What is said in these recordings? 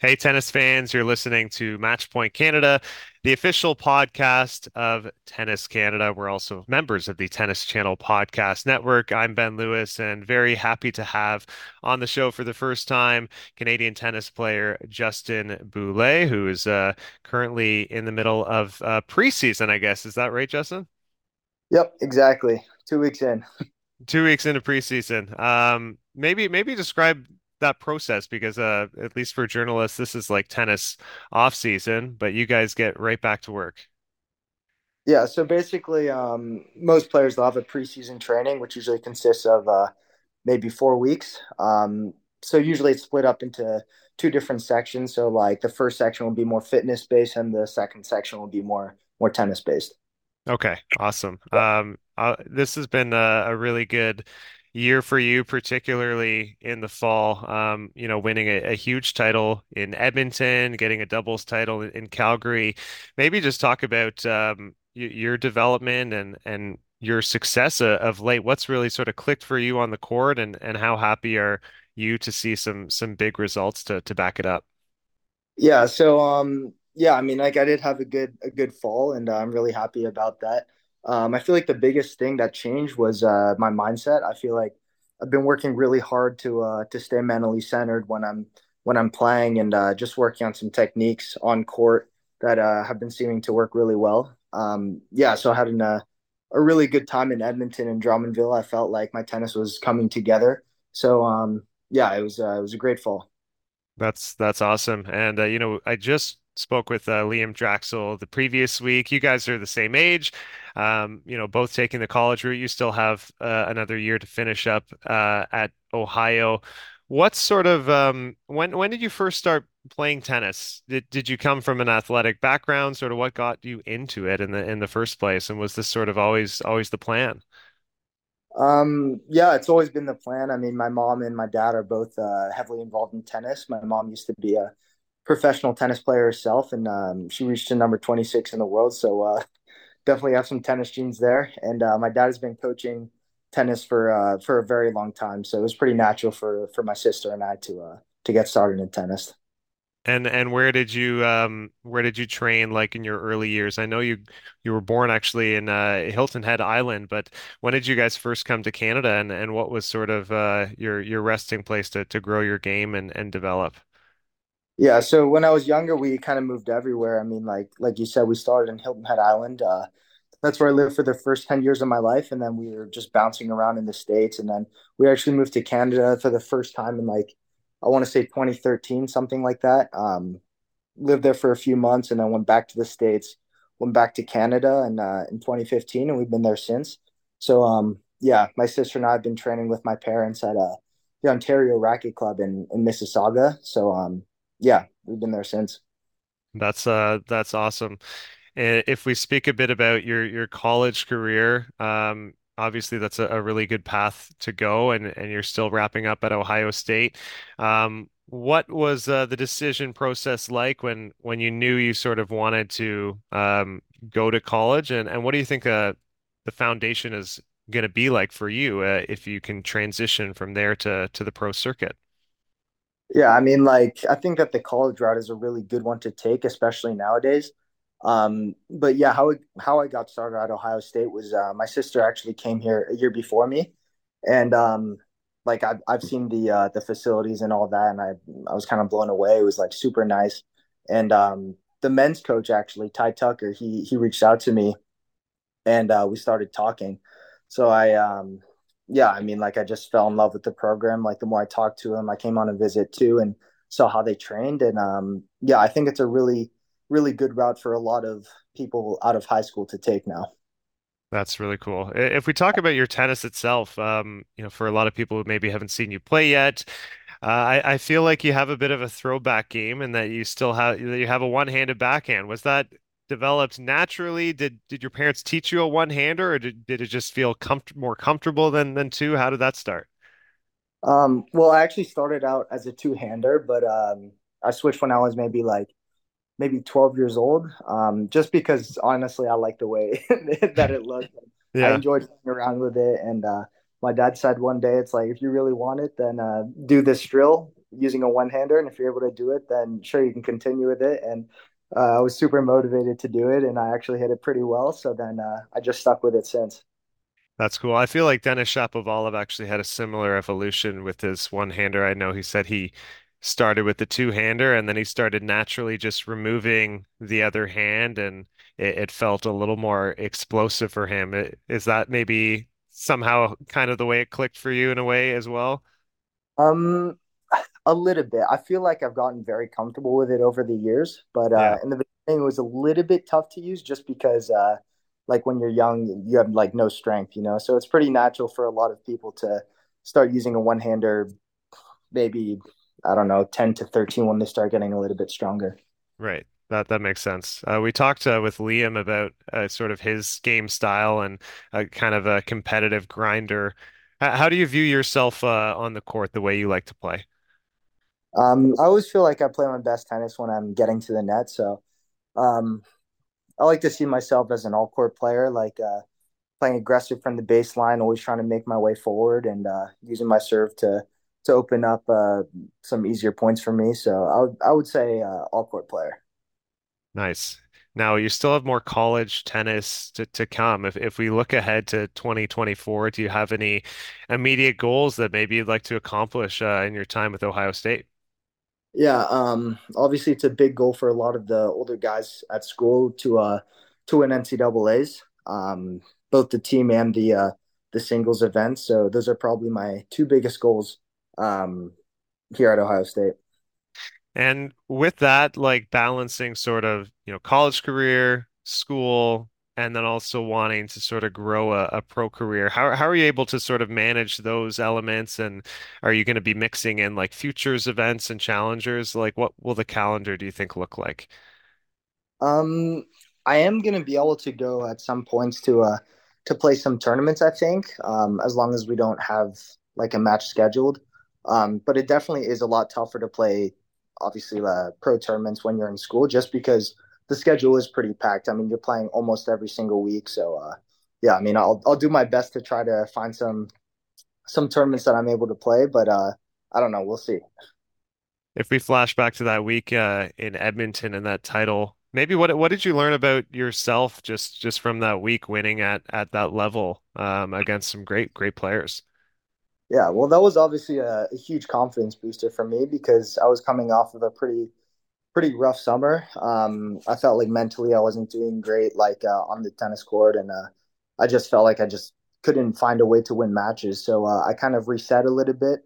Hey, tennis fans, you're listening to Matchpoint Canada, the official podcast of Tennis Canada. We're also members of the Tennis Channel Podcast Network. I'm Ben Lewis and very happy to have on the show for the first time Canadian tennis player Justin Boulais, who is uh, currently in the middle of uh, preseason, I guess. Is that right, Justin? Yep, exactly. Two weeks in. Two weeks into preseason. Um, maybe maybe describe that process because uh at least for journalists this is like tennis off season, but you guys get right back to work. Yeah, so basically, um, most players will have a preseason training, which usually consists of uh, maybe four weeks. Um, so usually it's split up into two different sections. So like the first section will be more fitness based, and the second section will be more more tennis based. Okay, awesome. Um, uh, this has been a, a really good year for you, particularly in the fall. Um, you know, winning a, a huge title in Edmonton, getting a doubles title in, in Calgary. Maybe just talk about um, your development and and your success of late. What's really sort of clicked for you on the court, and and how happy are you to see some some big results to to back it up? Yeah, so um, yeah, I mean, like I did have a good a good fall, and uh, I'm really happy about that. Um, I feel like the biggest thing that changed was uh, my mindset. I feel like I've been working really hard to uh, to stay mentally centered when I'm when I'm playing, and uh, just working on some techniques on court that uh, have been seeming to work really well. Um, yeah, so I had an, uh, a really good time in Edmonton and Drummondville. I felt like my tennis was coming together. So um, yeah, it was uh, it was a great fall. That's that's awesome. And you know, I just spoke with uh, Liam Draxl the previous week. You guys are the same age, um, you know, both taking the college route. You still have uh, another year to finish up uh, at Ohio. What sort of um, when when did you first start playing tennis? Did did you come from an athletic background? Sort of what got you into it in the in the first place? And was this sort of always always the plan? Um, yeah, it's always been the plan. I mean, my mom and my dad are both uh, heavily involved in tennis. My mom used to be a professional tennis player herself, and um, she reached to number 26 in the world. So uh, definitely have some tennis genes there. And uh, my dad has been coaching tennis for uh, for a very long time, so it was pretty natural for for my sister and I to uh, to get started in tennis. And and where did you um where did you train like in your early years? I know you you were born actually in uh, Hilton Head Island, but when did you guys first come to Canada and and what was sort of uh your your resting place to to grow your game and and develop? Yeah, so when I was younger, we kind of moved everywhere. I mean, like like you said, we started in Hilton Head Island. Uh, that's where I lived for the first 10 years of my life. And then we were just bouncing around in the States. And then we actually moved to Canada for the first time in like, I want to say 2013, something like that. Um, lived there for a few months and then went back to the States, went back to Canada and uh, in 2015. And we've been there since. So, um, yeah, my sister and I have been training with my parents at uh, the Ontario Racquet Club in, in Mississauga. So, um, yeah, we've been there since. That's uh that's awesome. If we speak a bit about your your college career, um, obviously that's a, a really good path to go, and and you're still wrapping up at Ohio State. Um, what was uh, the decision process like when when you knew you sort of wanted to um, go to college, and and what do you think uh, the foundation is going to be like for you uh, if you can transition from there to to the pro circuit? Yeah, I mean, like, I think that the college route is a really good one to take, especially nowadays. Um, but yeah, how it, how I got started at Ohio State was uh, my sister actually came here a year before me, and um, like I've I've seen the uh, the facilities and all that, and I I was kind of blown away. It was like super nice, and um, the men's coach actually Ty Tucker he he reached out to me, and uh, we started talking. So I um, yeah, I mean, like I just fell in love with the program. Like the more I talked to him, I came on a visit too and saw how they trained, and um, yeah, I think it's a really really good route for a lot of people out of high school to take now. That's really cool. If we talk about your tennis itself, um, you know, for a lot of people who maybe haven't seen you play yet, uh, I, I feel like you have a bit of a throwback game and that you still have that you have a one-handed backhand. Was that developed naturally? Did did your parents teach you a one-hander, or did, did it just feel comfort more comfortable than than two? How did that start? Um, well, I actually started out as a two-hander, but um, I switched when I was maybe like maybe 12 years old. Um, just because honestly, I like the way that it looked. I enjoyed playing around with it, and uh, my dad said one day, it's like if you really want it, then uh, do this drill. using a one hander, and if you're able to do it, then sure you can continue with it. And uh, I was super motivated to do it, and I actually hit it pretty well. So then uh, I just stuck with it since. That's cool. I feel like Denis Shapovalov actually had a similar evolution with his one-hander. I know he said he started with the two-hander and then he started naturally just removing the other hand and it, it felt a little more explosive for him. I- Is that maybe somehow kind of the way it clicked for you in a way as well? Um, a little bit. I feel like I've gotten very comfortable with it over the years, but uh, Yeah, in the beginning, it was a little bit tough to use just because, uh, like when you're young, you have like no strength, you know. So it's pretty natural for a lot of people to start using a one-hander, maybe I don't know, 10 to 13 when they start getting a little bit stronger. right. That that makes sense. Uh, we talked uh, with Liam about uh, sort of his game style and kind of a competitive grinder. H- How do you view yourself uh, on the court, the way you like to play? Um, I always feel like I play my best tennis when I'm getting to the net. So um, I like to see myself as an all-court player, like uh, playing aggressive from the baseline, always trying to make my way forward and uh, using my serve to to open up uh, some easier points for me. So I would I would say uh, all-court player. Nice. Now you still have more college tennis to, to come. If if we look ahead to 2024, do you have any immediate goals that maybe you'd like to accomplish uh, in your time with Ohio State? Yeah, um, obviously it's a big goal for a lot of the older guys at school to uh to win NCAA's, um, both the team and the uh the singles events. So those are probably my two biggest goals um here at Ohio State. And with that, like balancing sort of, you know, college career, school, and then also wanting to sort of grow a, a pro career. How how are you able to sort of manage those elements? And are you going to be mixing in like futures events and challengers? Like what will the calendar do you think look like? Um, I am gonna be able to go at some points to uh to play some tournaments, I think, um, as long as we don't have like a match scheduled. Um, but it definitely is a lot tougher to play, obviously, uh, pro tournaments when you're in school, just because the schedule is pretty packed. I mean, you're playing almost every single week, so uh, yeah. I mean, I'll I'll do my best to try to find some some tournaments that I'm able to play, but uh, I don't know. We'll see. If we flash back to that week uh, in Edmonton and that title, maybe what what did you learn about yourself just just from that week winning at at that level um, against some great great players? Yeah, well, that was obviously a, a huge confidence booster for me because I was coming off of a pretty pretty rough summer. Um, I felt like mentally I wasn't doing great, like uh, on the tennis court, and uh, I just felt like I just couldn't find a way to win matches. So uh, I kind of reset a little bit.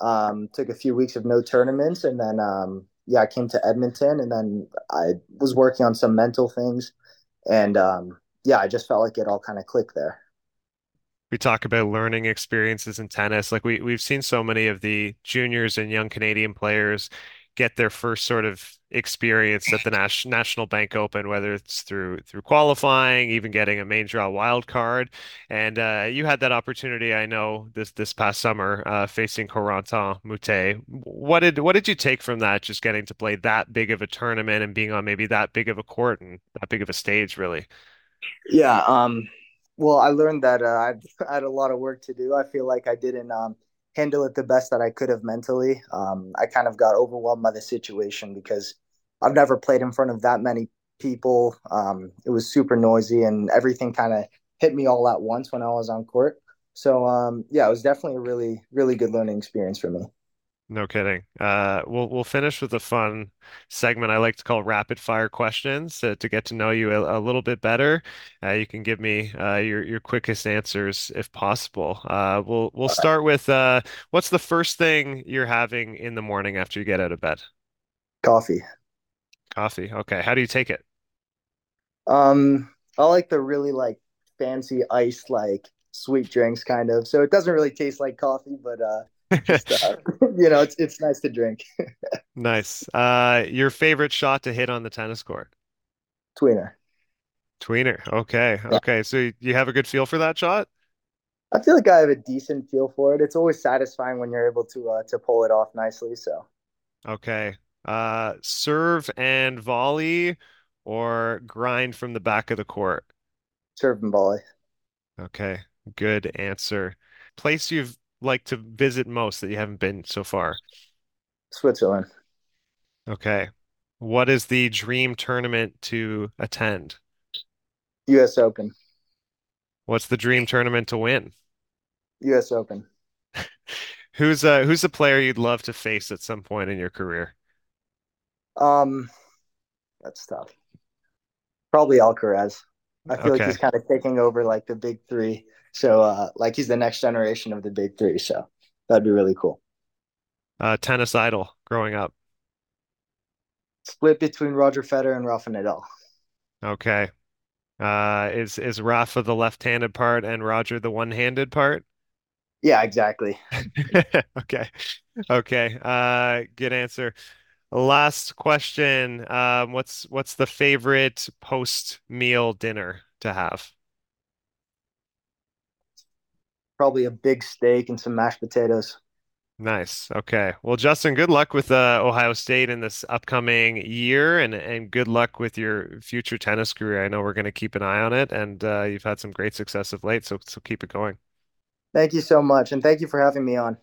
Um, took a few weeks of no tournaments, and then um, yeah, I came to Edmonton, and then I was working on some mental things, and um, yeah, I just felt like it all kind of clicked there. we talk about learning experiences in tennis. Like we we've seen so many of the juniors and young Canadian players get their first sort of experience at the Nas National Bank Open, whether it's through through qualifying, even getting a main draw wild card. And uh, you had that opportunity, I know, this this past summer, uh, facing Corentin Moutet. What did what did you take from that? Just getting to play that big of a tournament and being on maybe that big of a court and that big of a stage, really. Yeah. Um, well, I learned that uh, I've had a lot of work to do. I feel like I didn't um, handle it the best that I could have mentally. Um, I kind of got overwhelmed by the situation because I've never played in front of that many people. Um, it was super noisy and everything kind of hit me all at once when I was on court. So um, yeah, it was definitely a really, really good learning experience for me. No kidding. Uh, we'll we'll finish with a fun segment I like to call rapid fire questions to, to get to know you a, a little bit better. Uh, you can give me uh, your your quickest answers if possible. Uh, we'll we'll start with uh, what's the first thing you're having in the morning after you get out of bed? Coffee. Coffee. Okay. How do you take it? Um, I like the really like fancy iced like sweet drinks kind of. So it doesn't really taste like coffee, but uh just uh you know, it's it's nice to drink. Nice. Uh, your favorite shot to hit on the tennis court? Tweener. Tweener. Okay. Yeah. Okay. So you have a good feel for that shot? I feel like I have a decent feel for it. It's always satisfying when you're able to uh to pull it off nicely. So Okay. Uh, serve and volley or grind from the back of the court. serve and volley. Okay. Good answer. Place you've liked to visit most that you haven't been so far. Switzerland, Okay. What is the dream tournament to attend? U.S. Open, What's the dream tournament to win? U.S. Open. Who's uh who's a player you'd love to face at some point in your career? Um, that's tough. Probably Alcaraz. I feel like he's kind of taking over like the big three. So uh, like he's the next generation of the big three. So that'd be really cool. Uh, tennis idol growing up. Split between Roger Federer and Rafa Nadal. Okay. Uh, is is Rafa the left-handed part and Roger the one-handed part? Yeah, exactly. Okay. Okay. Uh, good answer. Last question. Um, what's what's the favorite post-meal dinner to have? Probably a big steak and some mashed potatoes. Nice. Okay. Well, Justin, good luck with uh, Ohio State in this upcoming year, and and good luck with your future tennis career. I know we're going to keep an eye on it, and uh, you've had some great success of late, so so keep it going. Thank you so much. And thank you for having me on.